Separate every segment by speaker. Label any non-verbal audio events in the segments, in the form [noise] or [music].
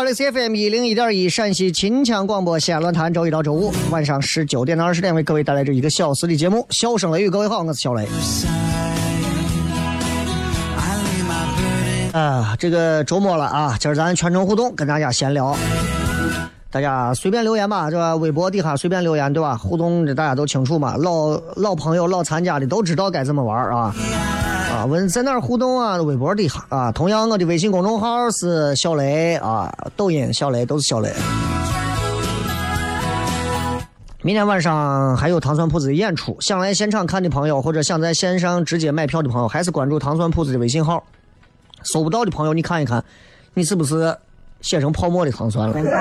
Speaker 1: 好了，各位好，这是 FM 一零一点一陕西秦腔广播西安论坛，周一到周五晚上十九点到二十点为各位带来这一个小时的节目《笑声雷雨》。各位好，我是小雷。啊，这个周末了啊，今儿咱全程互动，跟大家闲聊，大家随便留言吧，这？微博底下随便留言，对吧？互动这大家都清楚嘛，老老朋友老参加的都知道该怎么玩啊。啊，问在哪儿互动啊？微博底下啊，同样我的微信公众号是小雷啊，抖音小雷都是小雷。明天晚上还有糖蒜铺子的演出，想来现场看的朋友，或者想在线上直接买票的朋友，还是关注糖蒜铺子的微信号。搜不到的朋友，你看一看，你是不是写成泡沫的糖蒜了？[laughs]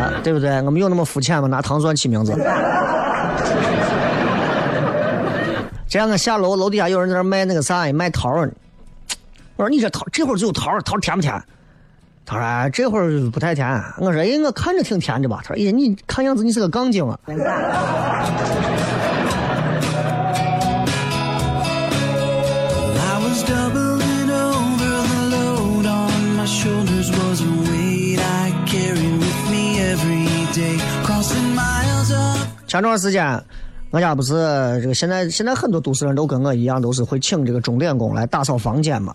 Speaker 1: 啊，对不对？我们有那么肤浅吗？拿糖蒜起名字？这两个下楼，楼底下有人在那卖那个啥，卖桃儿。我说你这桃这会儿就有桃儿，桃甜不甜？他说这会儿不太甜。我说哎，我看着挺甜的吧？他说哎，你看样子你是个杠精啊。前段时间。我家不是这个，现在现在很多都市人都跟我一样，都是会请这个钟点工来打扫房间嘛。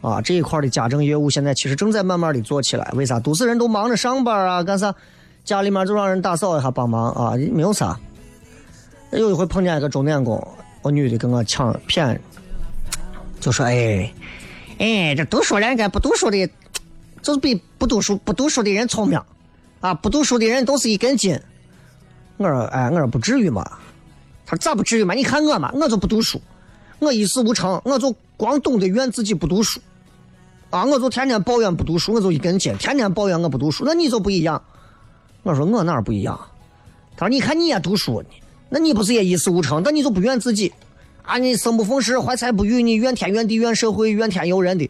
Speaker 1: 啊，这一块的家政业务现在其实正在慢慢的做起来。为啥？都市人都忙着上班啊，干啥？家里面就让人打扫一下帮忙啊，没有啥。有一回碰见一个钟点工，我女的跟我抢骗，就说：“哎，哎，这读书人跟不读书的，就是比不读书不读书的人聪明啊，不读书的人都是一根筋。”我说：“哎，我说不至于嘛。”他说咋不至于嘛？你看我嘛，我就不读书，我一事无成，我就光懂得怨自己不读书，啊，我就天天抱怨不读书，我就一根筋，天天抱怨我不读书。那你就不一样。我说我哪儿不一样？他说你看你也读书，那你不是也一事无成？那你就不怨自己？啊，你生不逢时，怀才不遇，你怨天怨地怨社会怨天尤人的。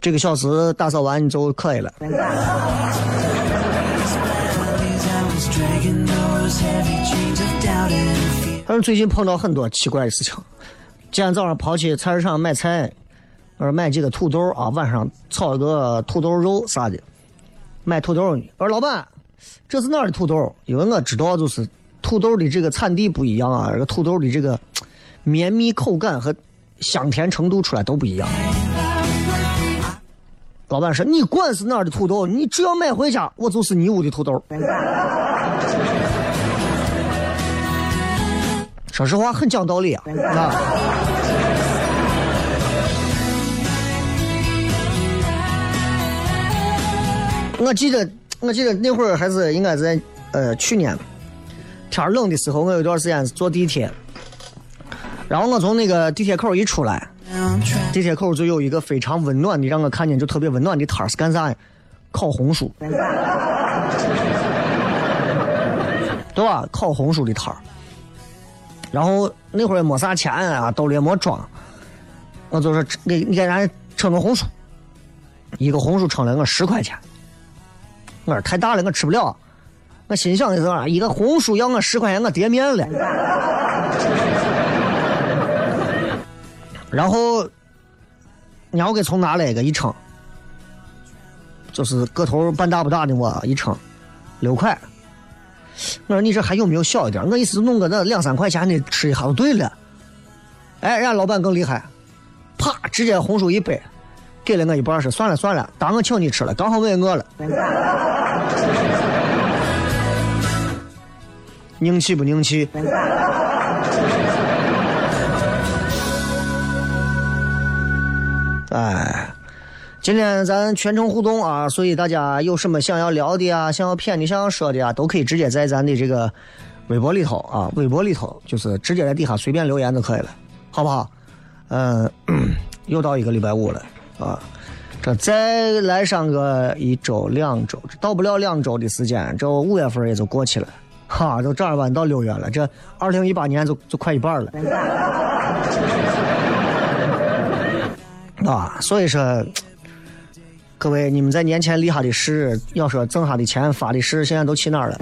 Speaker 1: 这个小时打扫完你就可以了。反正最近碰到很多奇怪的事情。今天早上跑去菜市场买菜，我说买几个土豆啊，晚上炒一个土豆肉啥的。买土豆，我说老板，这是哪儿的土豆？因为我知道就是土豆的这个产地不一样啊，这个土豆的这个绵密口感和香甜程度出来都不一样。老板说：“你管是哪儿的土豆，你只要买回家，我就是你屋的土豆。”说实话，很讲道理啊！啊，我记得我记得那会儿还是应该在呃去年天冷的时候，我有一段时间是坐地铁，然后我从那个地铁口一出来，地铁口就有一个非常温暖的，让我看见就特别温暖的摊儿，是干啥？烤红薯，对吧？烤红薯的摊儿。然后那会儿也没啥钱啊，兜里也没装，我就说给你给俺称个红薯，一个红薯称了我十块钱。我说太大了，我吃不了。我心想的是啊，一个红薯要我十块钱，我叠面了。然后，你让我给从哪来一个一称，就是个头半大不大的我一称，六块。我说你这还有没有小一点？我意思弄个那两三块钱的吃一下就对了。哎，人家老板更厉害，啪，直接红薯一掰，给了我一半说算了算了，当我请你吃了，刚好我也饿了。拧气不拧气？哎。今天咱全程互动啊，所以大家有什么想要聊的啊，想要骗的，想要说的啊，都可以直接在咱的这个微博里头啊，微博里头就是直接在底下随便留言就可以了，好不好？嗯，又到一个礼拜五了啊，这再来上个一周两周，到不了两周的时间，这五月份也就过去了，哈，都正儿八经到六月了，这二零一八年就就快一半了，[laughs] 啊，所以说。各位，你们在年前立下的誓，要说挣下的钱发的誓，现在都去哪儿了？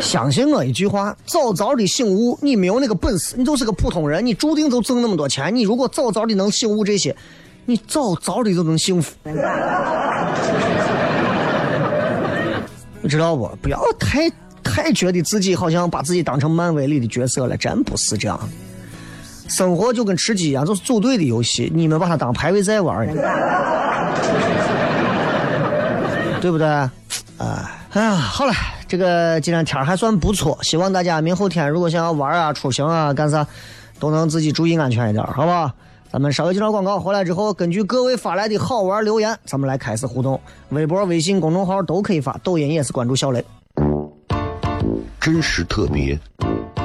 Speaker 1: 相信我一句话，早早的醒悟，你没有那个本事，你就是个普通人，你注定就挣那么多钱。你如果早早的能醒悟这些，你早早的就能幸福。你知道不？不要太太觉得自己好像把自己当成漫威里的角色了，真不是这样的。生活就跟吃鸡一样，就是组队的游戏，你们把它当排位赛玩对不对？哎，哎呀，好了，这个今天天还算不错，希望大家明后天如果想要玩啊、出行啊、干啥，都能自己注意安全一点，好吧？咱们稍微介绍广告，回来之后根据各位发来的好玩留言，咱们来开始互动。微博、微信公众号都可以发，抖音也是关注小雷。
Speaker 2: 真实特别。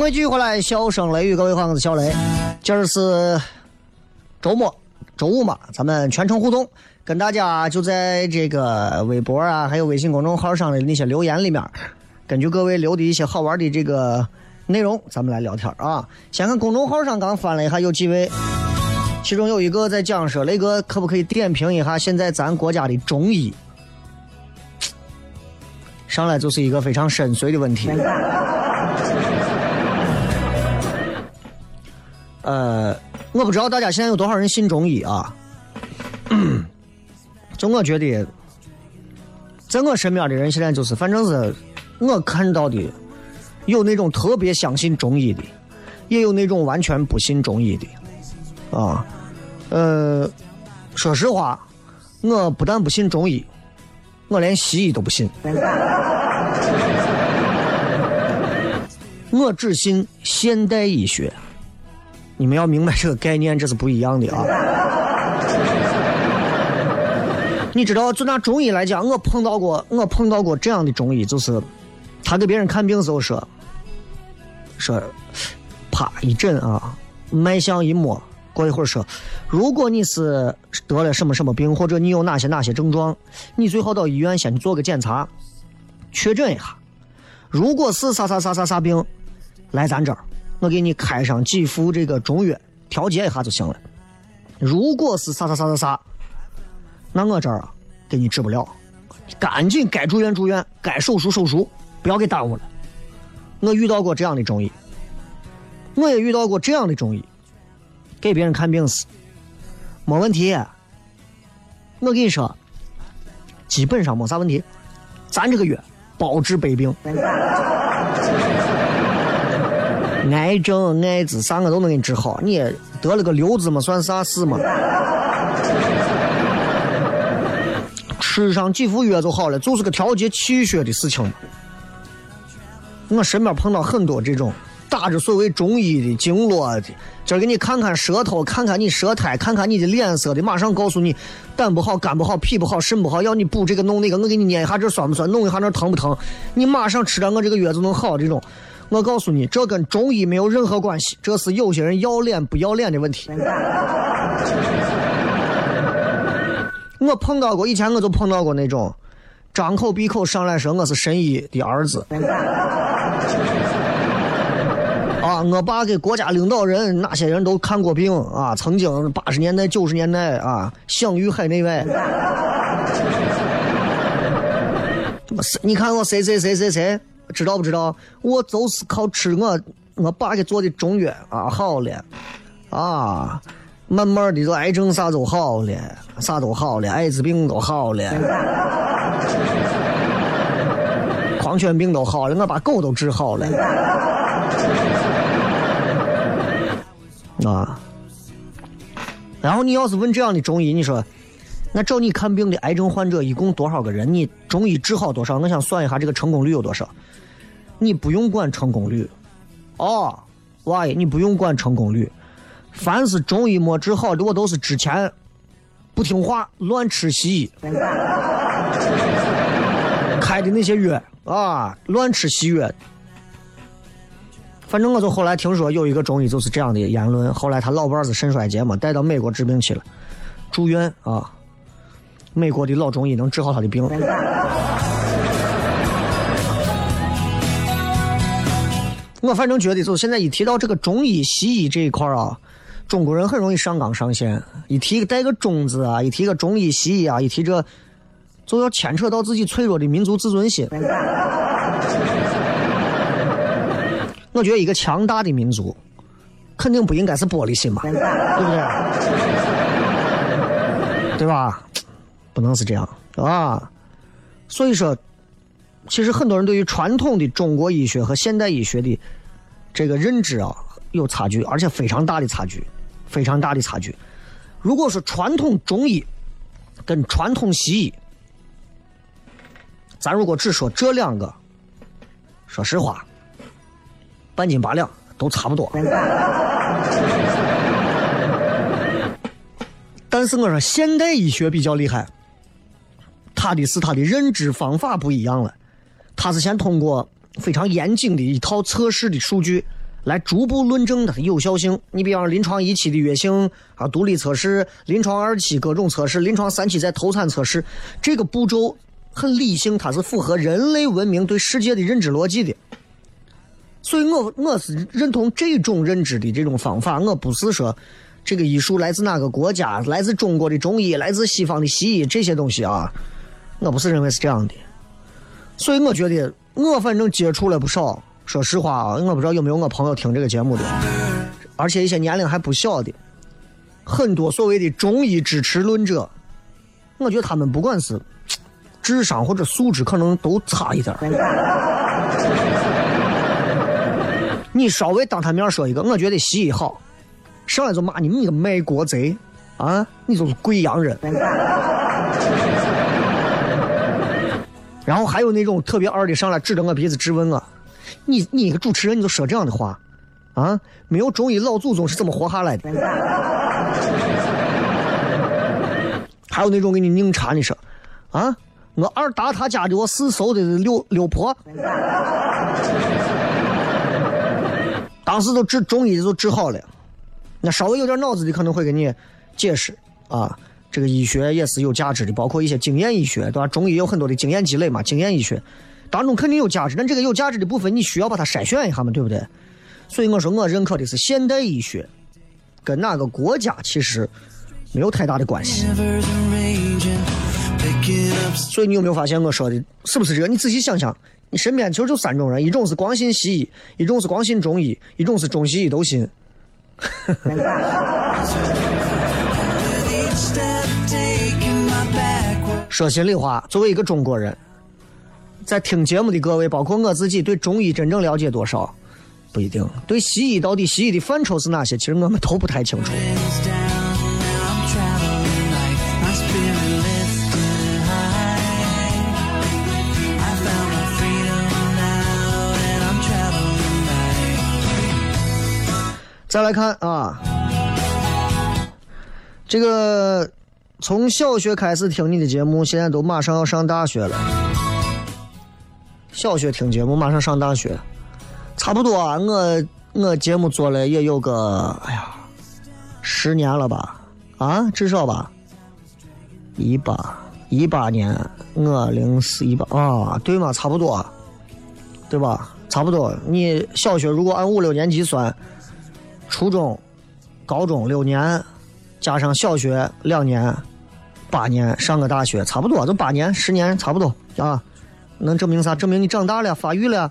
Speaker 1: 各位继续回来，笑声雷雨，各位好，我是小雷。今儿是周末，周五嘛，咱们全程互动，跟大家就在这个微博啊，还有微信公众号上的那些留言里面，根据各位留的一些好玩的这个内容，咱们来聊天啊。先看公众号上刚翻了一下，有几位，其中有一个在讲说，雷哥可不可以点评一下现在咱国家的中医？上来就是一个非常深邃的问题。呃，我不知道大家现在有多少人信中医啊？就我觉得，在我身边的人现在就是，反正是我看到的，有那种特别相信中医的，也有那种完全不信中医的，啊，呃，说实话，我不但不信中医，我连西医都不信，我只信现代医学。你们要明白这个概念，这是不一样的啊。[laughs] 你知道，就拿中医来讲，我碰到过，我碰到过这样的中医，就是他给别人看病时候说，说，啪一诊啊，脉象一摸，过一会儿说，如果你是得了什么什么病，或者你有哪些哪些症状，你最好到医院先去做个检查，确诊一下。如果是啥啥啥啥啥病，来咱这儿，我给你开上几副这个中药，调节一下就行了。如果是啥啥啥啥啥。那我这儿啊，给你治不了，赶紧该住院住院，该手术手术，不要给耽误了。我遇到过这样的中医，我也遇到过这样的中医，给别人看病时，没问题。我跟你说，基本上没啥问题，咱这个药包治百病，癌症、艾滋啥我都能给你治好。你得了个瘤子嘛，算啥事嘛？吃上几副药就好了，就是个调节气血的事情。我身边碰到很多这种打着所谓中医的经络的，今儿给你看看舌头，看看你舌苔，看看你的脸色的，马上告诉你胆不好、肝不好、脾不好、肾不好，要你补这个弄那个，我给你捏一下这酸不酸，弄一下那疼不疼，你马上吃点我这个药就能好。这种，我告诉你，这跟中医没有任何关系，这是有些人要脸不要脸的问题。我碰到过，以前我就碰到过那种，张口闭口上来说我是神医的儿子。啊，我爸给国家领导人哪些人都看过病啊，曾经八十年代、九十年代啊，享誉海内外。你看我谁谁谁谁谁，知道不知道？我就是靠吃我我爸给做的中药啊，好了，啊。慢慢的，这癌症啥都好了，啥都好了，艾滋病都好了，狂犬病都好了，我把狗都治好了。啊！然后你要是问这样的中医，你说，那找你看病的癌症患者一共多少个人？你中医治好多少？我想算一下这个成功率有多少。你不用管成功率，哦，喂，你不用管成功率。凡是中医没治好的，我都是之前不听话乱吃西医 [laughs] 开的那些药啊，乱吃西药。反正我就后来听说有一个中医就是这样的言论，后来他老伴是肾衰竭嘛，带到美国治病去了，住院啊。美国的老中医能治好他的病。我反正觉得，就现在一提到这个中医、西医这一块啊。中国人很容易上纲上线，一提带个“中”字啊，一提个中医西医啊，一提这，就要牵扯到自己脆弱的民族自尊心。我觉得一个强大的民族，肯定不应该是玻璃心嘛，对不对？对吧？不能是这样啊！所以说，其实很多人对于传统的中国医学和现代医学的这个认知啊，有差距，而且非常大的差距。非常大的差距。如果说传统中医跟传统西医，咱如果只说这两个，说实话，半斤八两都差不多。但是我说现代医学比较厉害，他的是他的认知方法不一样了，他是先通过非常严谨的一套测试的数据。来逐步论证它的有效性。你比方临床一期的药性啊，独立测试；临床二期各种测试；临床三期在投产测试。这个步骤很理性，它是符合人类文明对世界的认知逻辑的。所以我我是认同这种认知的这种方法。我不是说这个医术来自哪个国家，来自中国的中医，来自西方的西医这些东西啊，我不是认为是这样的。所以我觉得我反正接触了不少。说实话啊，我不知道有没有我朋友听这个节目的，而且一些年龄还不小的，很多所谓的中医支持论者，我觉得他们不管是智商或者素质可能都差一点你稍微当他面说一个，我觉得西医好，上来就骂你，你个卖国贼啊！你就是贵阳人。然后还有那种特别二的上来指着我鼻子质问我，你你一个主持人你就说这样的话，啊？没有中医老祖宗是怎么活下来的？[laughs] 还有那种给你拧茶你说，啊？我二大他家的我四叔的六六婆，当时都治中医的都治好了，那稍微有点脑子的可能会给你解释啊，这个医学也是有价值的，包括一些经验医学，对吧？中医有很多的经验积累嘛，经验医学当中肯定有价值，但这个有价值的部分你需要把它筛选一下嘛，对不对？所以我说我认可的是现代医学，跟哪个国家其实没有太大的关系。所以你有没有发现我说的是不是这个？你仔细想想，你身边其实就三种人：一种是光信西医，一种是光信中医，一种是中西医都信。[laughs] 说心里话，作为一个中国人，在听节目的各位，包括我自己，对中医真正了解多少？不一定。对西医到底西医的范畴是哪些？其实我们都不太清楚。再来看啊，这个从小学开始听你的节目，现在都马上要上大学了。小学听节目，马上上大学，差不多啊。我我节目做了也有个，哎呀，十年了吧？啊，至少吧。一八一八年，我零四一八啊，对嘛？差不多，对吧？差不多。你小学如果按五六年级算。初中、高中六年，加上小学两年，八年上个大学，差不多就八年、十年，差不多啊。能证明啥？证明你长大了，发育了。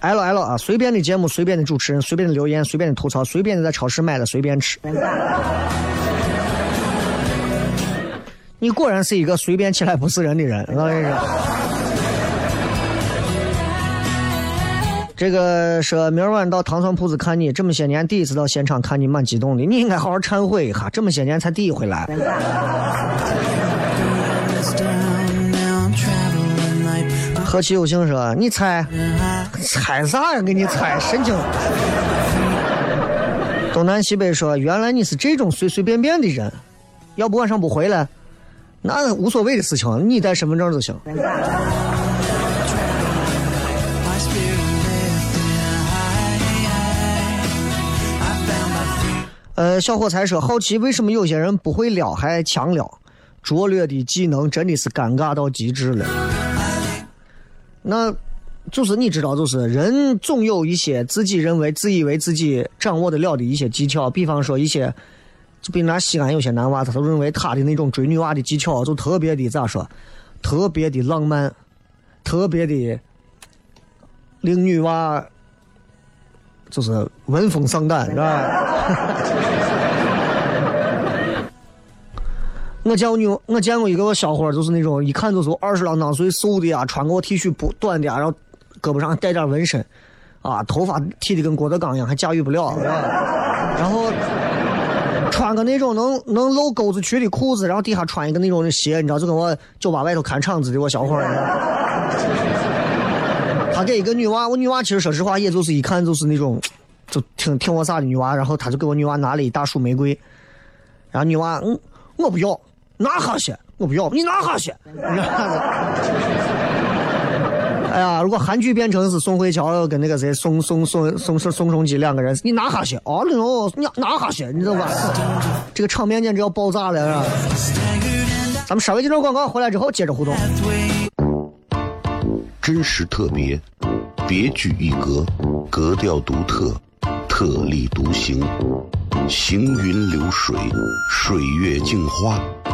Speaker 1: L L 啊，随便的节目，随便的主持人，随便的留言，随便的吐槽，随便的在超市买的，随便吃。你果然是一个随便起来不是人的人，我跟你说。这个说明儿晚到糖蒜铺子看你，这么些年第一次到现场看你，蛮激动的。你应该好好忏悔一下，这么些年才第一回来。何其有幸说，你猜，猜啥呀？给你猜，神经。东南西北说，原来你是这种随随便便的人，要不晚上不回来，那无所谓的事情，你带身份证就行。呃，小伙才说好奇，为什么有些人不会撩还强撩？拙劣的技能真的是尴尬到极致了。那，就是你知道，就是人总有一些自己认为、自以为自己掌握得了的一些技巧。比方说一些，就比如拿西安有些男娃，他都认为他的那种追女娃的技巧就特别的咋说？特别的浪漫，特别的令女娃。就是闻风丧胆，是吧？我见过女，我见过一个小伙就是那种一看就是二十郎当岁，瘦的呀，穿个 T 恤不短的，然后胳膊上带点纹身，啊，头发剃的跟郭德纲一样，还驾驭不了，然后穿个那种能能露沟子裙的裤子，然后底下穿一个那种的鞋，你知道，就跟我酒吧外头看场子的我小伙儿。他给一个女娃，我女娃其实说实话，也就是一看就是那种，就挺挺我啥的女娃，然后他就给我女娃拿了一大束玫瑰，然后女娃，嗯，我不要，拿下去，我不要，你拿下去。[laughs] 哎呀，如果韩剧变成是宋慧乔跟那个谁宋宋宋宋宋宋仲基两个人，你拿下去，哦哟，你拿下去，你知道吧？这个场面简直要爆炸了，啊？咱们稍微接段广告，回来之后接着互动。
Speaker 2: 真实特别，别具一格，格调独特，特立独行，行云流水，水月镜花，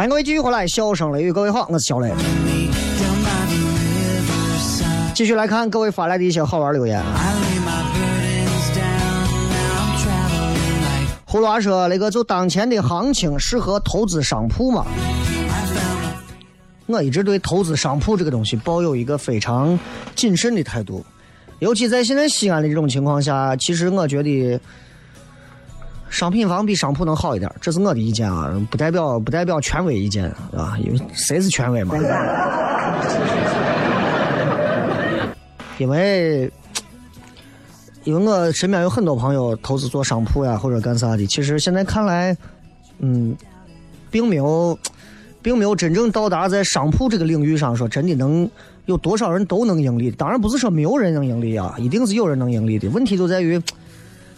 Speaker 1: 欢迎各位继续回来，笑声雷雨，各位好，我是小雷。继续来看各位发来的一些好玩留言。
Speaker 3: 葫
Speaker 1: 芦娃说那个就当前的行情适合投资商铺吗？我一直对投资商铺这个东西抱有一个非常谨慎的态度，尤其在现在西安的这种情况下，其实我觉得商品房比商铺能好一点，这是我的意见啊，不代表不代表权威意见啊，因为谁是权威嘛？[laughs] 因为因为我身边有很多朋友投资做商铺呀，或者干啥的，其实现在看来，嗯，并没有。并没有真正到达在商铺这个领域上，说真的能有多少人都能盈利。当然不是说没有人能盈利啊，一定是有人能盈利的。问题就在于，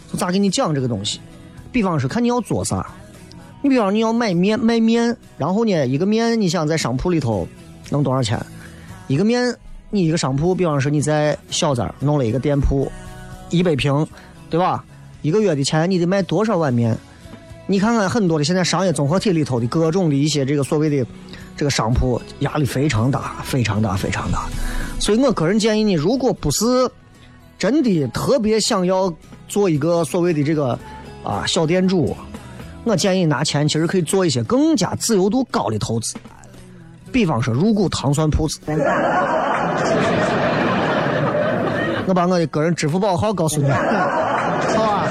Speaker 1: 就咋给你讲这个东西？比方说，看你要做啥。你比方你要买面卖面，然后呢，一个面你想在商铺里头能多少钱？一个面你一个商铺，比方说你在小寨弄了一个店铺，一百平，对吧？一个月的钱你得卖多少碗面？你看看很多的现在商业综合体里头的各种的一些这个所谓的这个商铺，压力非常大，非常大，非常大。所以我个人建议你，如果不是真的特别想要做一个所谓的这个啊小店主，我建议拿钱其实可以做一些更加自由度高的投资，比方说入股糖蒜铺子。我把我的个人支付宝号告诉你，好吧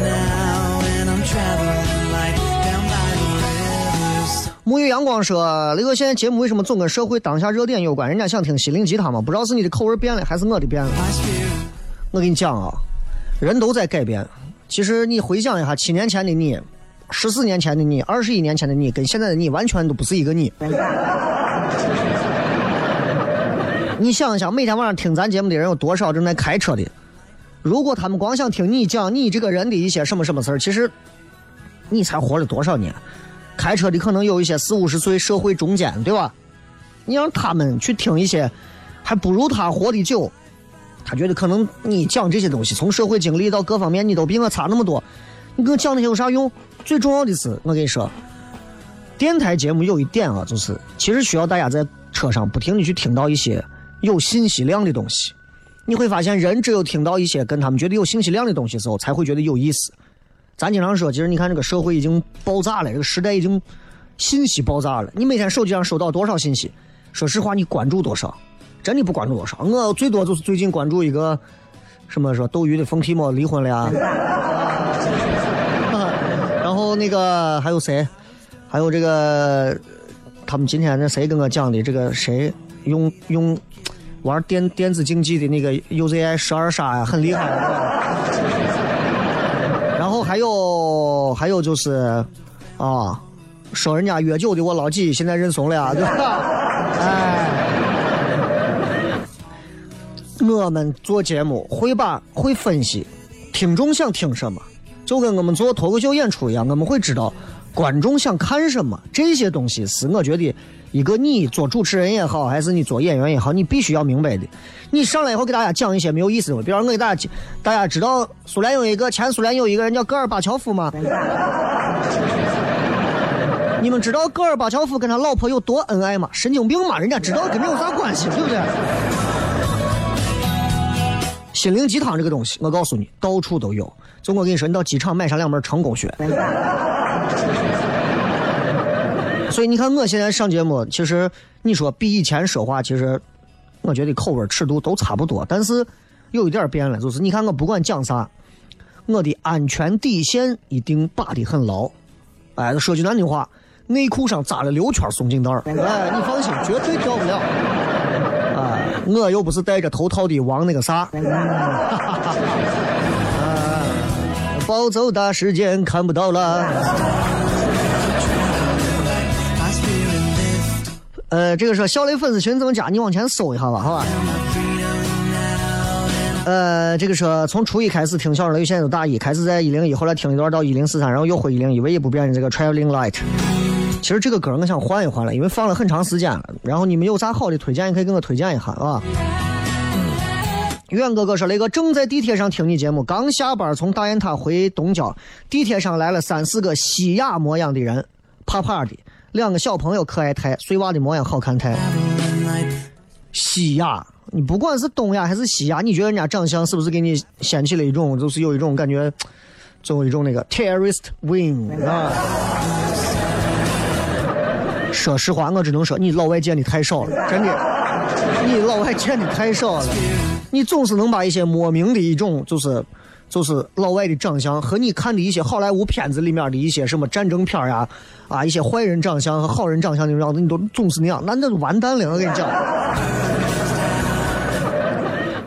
Speaker 3: ？now and I'm traveling light down by the riverside.
Speaker 1: 沐浴阳光说：“雷哥，现在节目为什么总跟社会当下热点有关？人家想听心灵鸡汤吗？不知道是你的口味变了，还是我的变了。我跟你讲啊，人都在改变。其实你回想一下，七年前的你，十四年前的你，二十一年前的你，跟现在的你完全都不是一个你。[laughs] 你想一想，每天晚上听咱节目的人有多少正在开车的？如果他们光想听你讲你这个人的一些什么什么事儿，其实你才活了多少年？开车的可能有一些四五十岁社会中间，对吧？你让他们去听一些，还不如他活的久。他觉得可能你讲这些东西，从社会经历到各方面，你都比我差那么多，你给我讲那些有啥用？最重要的是，我跟你说，电台节目有一点啊，就是其实需要大家在车上不停的去听到一些有信息量的东西。你会发现，人只有听到一些跟他们觉得有信息量的东西的时候，才会觉得有意思。咱经常说，其实你看这个社会已经爆炸了，这个时代已经信息爆炸了。你每天手机上收到多少信息？说实话，你关注多少？真的不关注多少。我最多就是最近关注一个什么说斗鱼的冯提莫离婚了呀，[laughs] 然后那个还有谁？还有这个他们今天那谁跟我讲的这个谁用用玩电电子竞技的那个 UZI 十二杀呀，很厉害。然后还有还有就是啊，说人家约酒的我老几现在认怂了呀，对吧？我们做节目会把会分析听众想听什么，就跟我们做脱口秀演出一样，我们会知道观众想看什么。这些东西是我觉得一个你做主持人也好，还是你做演员也好，你必须要明白的。你上来以后给大家讲一些没有意思的，比方我给大家，大家知道苏联有一个前苏联有一个人叫戈尔巴乔夫吗？你们知道戈尔巴乔夫跟他老婆有多恩爱吗？神经病吗？人家知道跟这有啥关系，对不对？心灵鸡汤这个东西，我告诉你，到处都有。就我跟你说，你到机场买上两本成功学。所以你看，我现在上节目，其实你说比以前说话，其实我觉得口味尺度都差不多，但是有一点变了，就是你看我不管讲啥，我的安全底线一定把的很牢。哎，说句难听话，内裤上扎了六圈松紧带，哎，你放心，绝对掉不了。[laughs] 我又不是戴着头套的王那个啥。[laughs] 暴走大时间看不到了。[laughs] 呃，这个是小雷粉丝群怎么加？你往前搜一下吧，好吧。呃，这个说从初一开始听小雷，现在都大一，开始在一零一，后来听一段到一零四三，然后又回一零一，唯一不变的这个 Traveling Light。其实这个歌我想换一换了，因为放了很长时间了。然后你们有啥好的推荐，也可以给我推荐一下啊。远哥哥说：“雷哥正在地铁上听你节目，刚下班从大雁塔回东郊，地铁上来了三四个西亚模样的人，怕怕的，两个小朋友可爱太，碎娃的模样好看太。西亚，你不管是东亚还是西亚，你觉得人家长相是不是给你掀起了一种，就是有一种感觉，就有一种那个 terrorist wing 啊？”说实话，我只能说你老外见的太少了，真的，你老外见的太少了。你总是能把一些莫名的一种，就是就是老外的长相和你看的一些好莱坞片子里面的一些什么战争片呀，啊，一些坏人长相和好人长相那种样子，你都总是那样，那那就完蛋了。我跟你讲，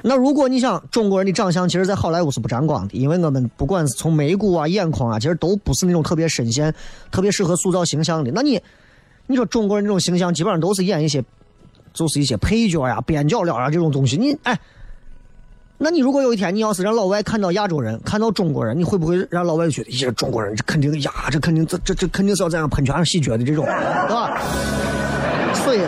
Speaker 1: 那如果你想中国人的长相，其实，在好莱坞是不沾光的，因为我们不管是从眉骨啊、眼眶啊，其实都不是那种特别深陷、特别适合塑造形象的。那你。你说中国人这种形象基本上都是演一些，就是一些配角呀、边角料啊这种东西。你哎，那你如果有一天你要是让老外看到亚洲人、看到中国人，你会不会让老外觉得，呀，中国人这肯定呀，这肯定这这这肯定是要在那喷泉上洗脚的这种，对吧？所以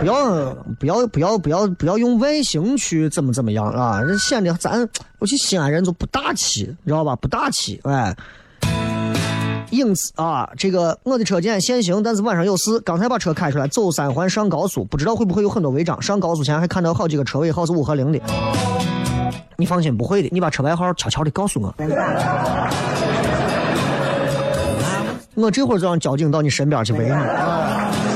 Speaker 1: 不要不要不要不要不要用外形去怎么怎么样啊，这显得咱尤其西安人就不大气，知道吧？不大气，哎。影子啊，这个我的车今天限行，但是晚上有事。刚才把车开出来，走三环上高速，不知道会不会有很多违章。上高速前还看到好几个车位号是五和零的。你放心，不会的。你把车牌号悄悄的告诉我。我这会儿就让交警到你身边去围你。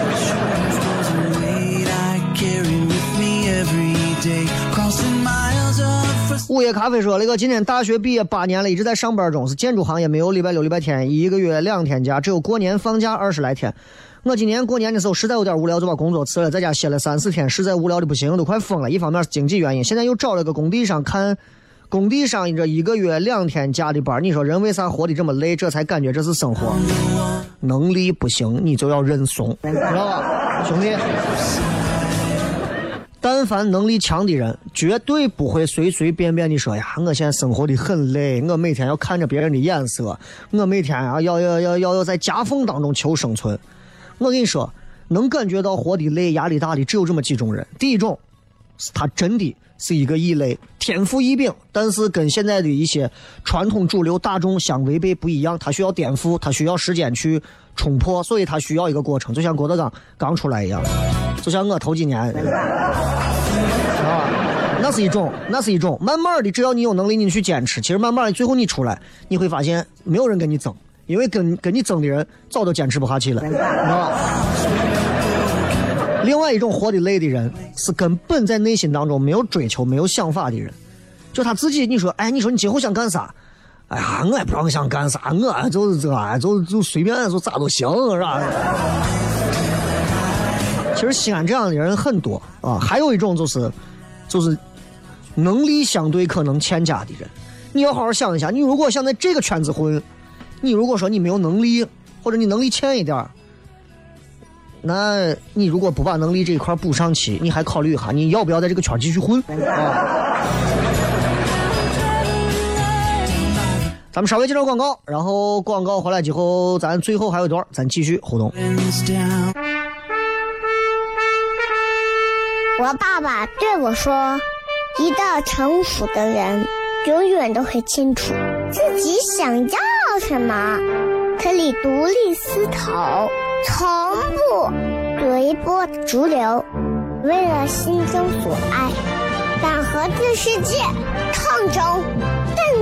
Speaker 1: 午夜咖啡说：“那个今年大学毕业八年了，一直在上班中，是建筑行业，没有礼拜六、礼拜天，一个月两天假，只有过年放假二十来天。我今年过年的时候实在有点无聊，就把工作辞了，在家歇了三四天，实在无聊的不行，都快疯了。一方面是经济原因，现在又找了个工地上看，工地上这一个月两天假的班。你说人为啥活得这么累？这才感觉这是生活。能力不行，你就要认怂，知道吧，兄弟？”但凡能力强的人，绝对不会随随便便的说呀，我现在生活的很累，我每天要看着别人的眼色，我每天啊要要要要要在夹缝当中求生存。我跟你说，能感觉到活的累、压力大的只有这么几种人。第一种，是他真的是一个异类，天赋异禀，但是跟现在的一些传统主流大众相违背不一样，他需要颠覆，他需要时间去冲破，所以他需要一个过程，就像郭德纲刚出来一样，就像我头几年。知道吧那是一种，那是一种，慢慢的，只要你有能力，你去坚持，其实慢慢的，最后你出来，你会发现没有人跟你争，因为跟跟你争的人早都坚持不下去了，知道吧？另外一种活得累的人，是根本在内心当中没有追求、没有想法的人，就他自己，你说，哎，你说你今后想干啥？哎呀，我也不知道我想干啥，我就是这，就就随便就咋都行，是吧？其实西安这样的人很多啊，还有一种就是，就是。能力相对可能欠佳的人，你要好好想一下。你如果想在这个圈子混，你如果说你没有能力，或者你能力欠一点那你如果不把能力这一块补上去，你还考虑一下你要不要在这个圈继续混啊？咱们稍微接着广告，然后广告回来之后，咱最后还有一段，咱继续互动。
Speaker 4: 我爸爸对我说：“一个成熟的人，永远都会清楚自己想要什么，可以独立思考，从不随波逐流，为了心中所爱，敢和这世界抗争。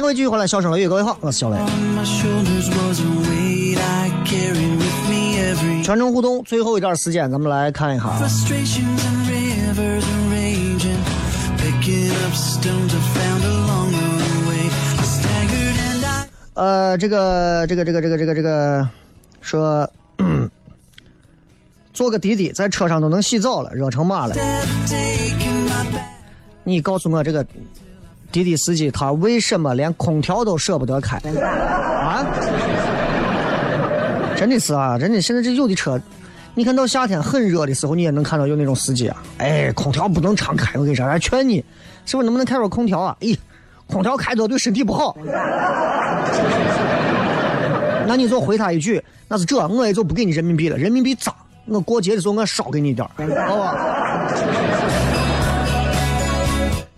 Speaker 1: 迎各位继续回来，笑声雷越，各位好，我是小雷。全程互动，最后一段时间，咱们来看一下。呃，这个，这个，这个，这个，这个，这个，说，[clears throat] 坐个滴滴，在车上都能洗澡了，热成嘛了？你告诉我这个滴滴司机他为什么连空调都舍不得开啊？真的是啊，真的，现在这有的车，你看到夏天很热的时候，你也能看到有那种司机啊，哎，空调不能常开，我跟你说，还劝你，是不是能不能开会空调啊？咦，空调开多对身体不好。那你就回他一句，那是这，我也就不给你人民币了，人民币脏，我过节的时候我少给你点儿，好吧？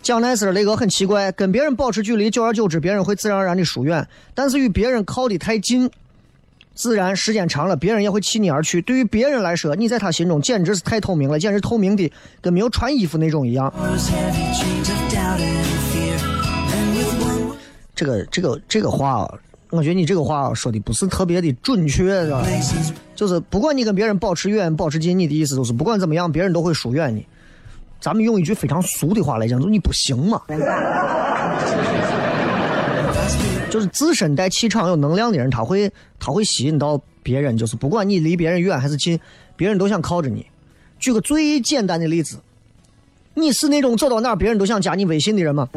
Speaker 1: 讲那事儿，雷哥很奇怪，跟别人保持距离，久而久之，别人会自然而然的疏远；但是与别人靠得太近，自然时间长了，别人也会弃你而去。对于别人来说，你在他心中简直是太透明了，简直透明的跟没有穿衣服那种一样。这个这个这个话，我觉得你这个话说的不是特别的准确，是吧
Speaker 3: ？places
Speaker 1: 就是不管你跟别人保持远、保持近，你的意思就是不管怎么样，别人都会疏远你。咱们用一句非常俗的话来讲，就是你不行嘛。就是自身带气场、有能量的人，他会他会吸引到别人，就是不管你离别人远还是近，别人都想靠着你。举个最简单的例子，你是那种走到哪儿别人都想加你微信的人吗？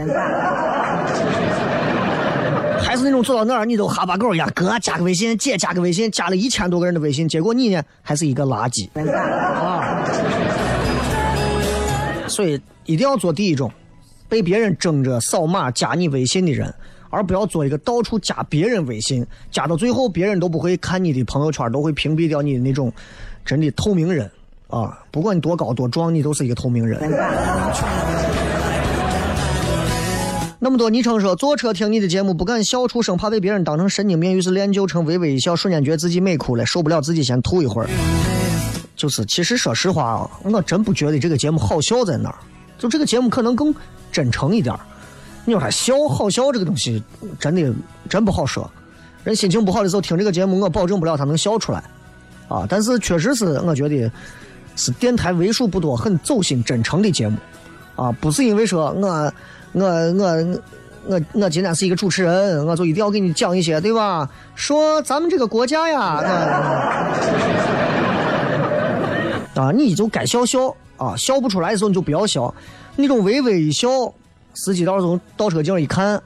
Speaker 1: 还是那种走到哪儿你都哈巴狗一样，哥加个微信，姐加个微信，加了一千多个人的微信，结果你呢还是一个垃圾啊！所以一定要做第一种，被别人争着扫码加你微信的人，而不要做一个到处加别人微信，加到最后别人都不会看你的朋友圈，都会屏蔽掉你的那种真的透明人啊！不管你多高多壮，你都是一个透明人。那么多昵称说，坐车听你的节目不敢笑出声，怕被别人当成神经病，于是练就成微微一笑，瞬间觉得自己美哭了，受不了自己先吐一会儿。就是，其实说实话啊，我真不觉得这个节目好笑在哪儿，就这个节目可能更真诚一点儿。你说他笑好笑这个东西，真的真不好说。人心情不好的时候听这个节目，我保证不了他能笑出来啊。但是确实是我觉得是电台为数不多很走心真诚的节目啊，不是因为说我我我我我今天是一个主持人，我就一定要给你讲一些，对吧？说咱们这个国家呀，那啊，你就该笑笑啊，笑不出来的时候你就不要笑，那种微微一笑，司机到时候倒车镜一看，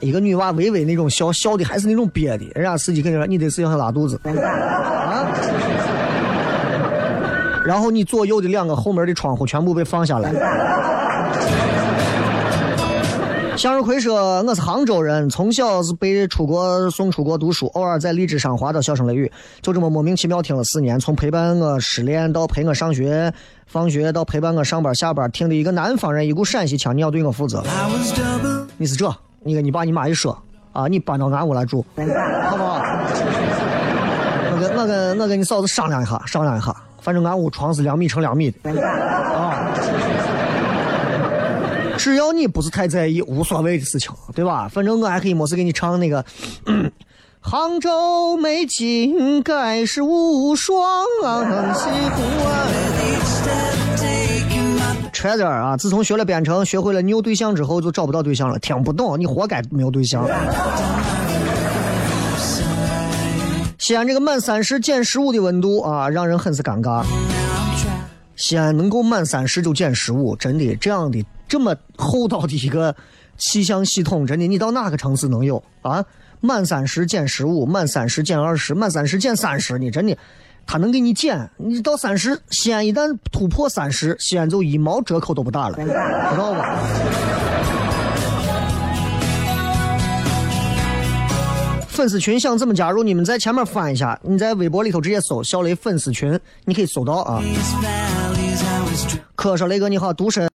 Speaker 1: 一个女娃微微那种笑，笑的还是那种憋的，人家司机跟你说你得是想拉肚子 [laughs] 啊。然后你左右的两个后门的窗户全部被放下来。向日葵说：“我是杭州人，从小是被出国送出国读书，偶尔在荔枝上滑到笑声雷雨，就这么莫名其妙听了四年，从陪伴我失恋到陪我上学、放学，到陪伴我上班下班，听的一个南方人，一股陕西腔，你要对我负责。你是这，你跟你爸你妈一说啊，你搬到俺屋来住，好不好？我跟我跟我跟你嫂子商量一下，商量一下，反正俺屋床是两米乘两米的，啊。”只要你不是太在意，无所谓的事情，对吧？反正我还可以没事给你唱那个，杭州美景盖世无双啊，西湖啊。揣点啊！自从学了编程，学会了你有对象之后，就找不到对象了。听不懂，你活该没有对象。西安这个满三十减十五的温度啊，让人很是尴尬。西安能够满三十就减十五，真的这样的这么厚道的一个气象系统，真的你到哪个城市能有啊？满三十减十五，满三十减二十，满三十减三十，你真的，他能给你减。你到三十，西安一旦突破三十，西安就一毛折扣都不打了，知道吧？粉丝群想怎么加入？你们在前面翻一下，你在微博里头直接搜“小雷粉丝群”，你可以搜到啊。可是雷哥你好，独身。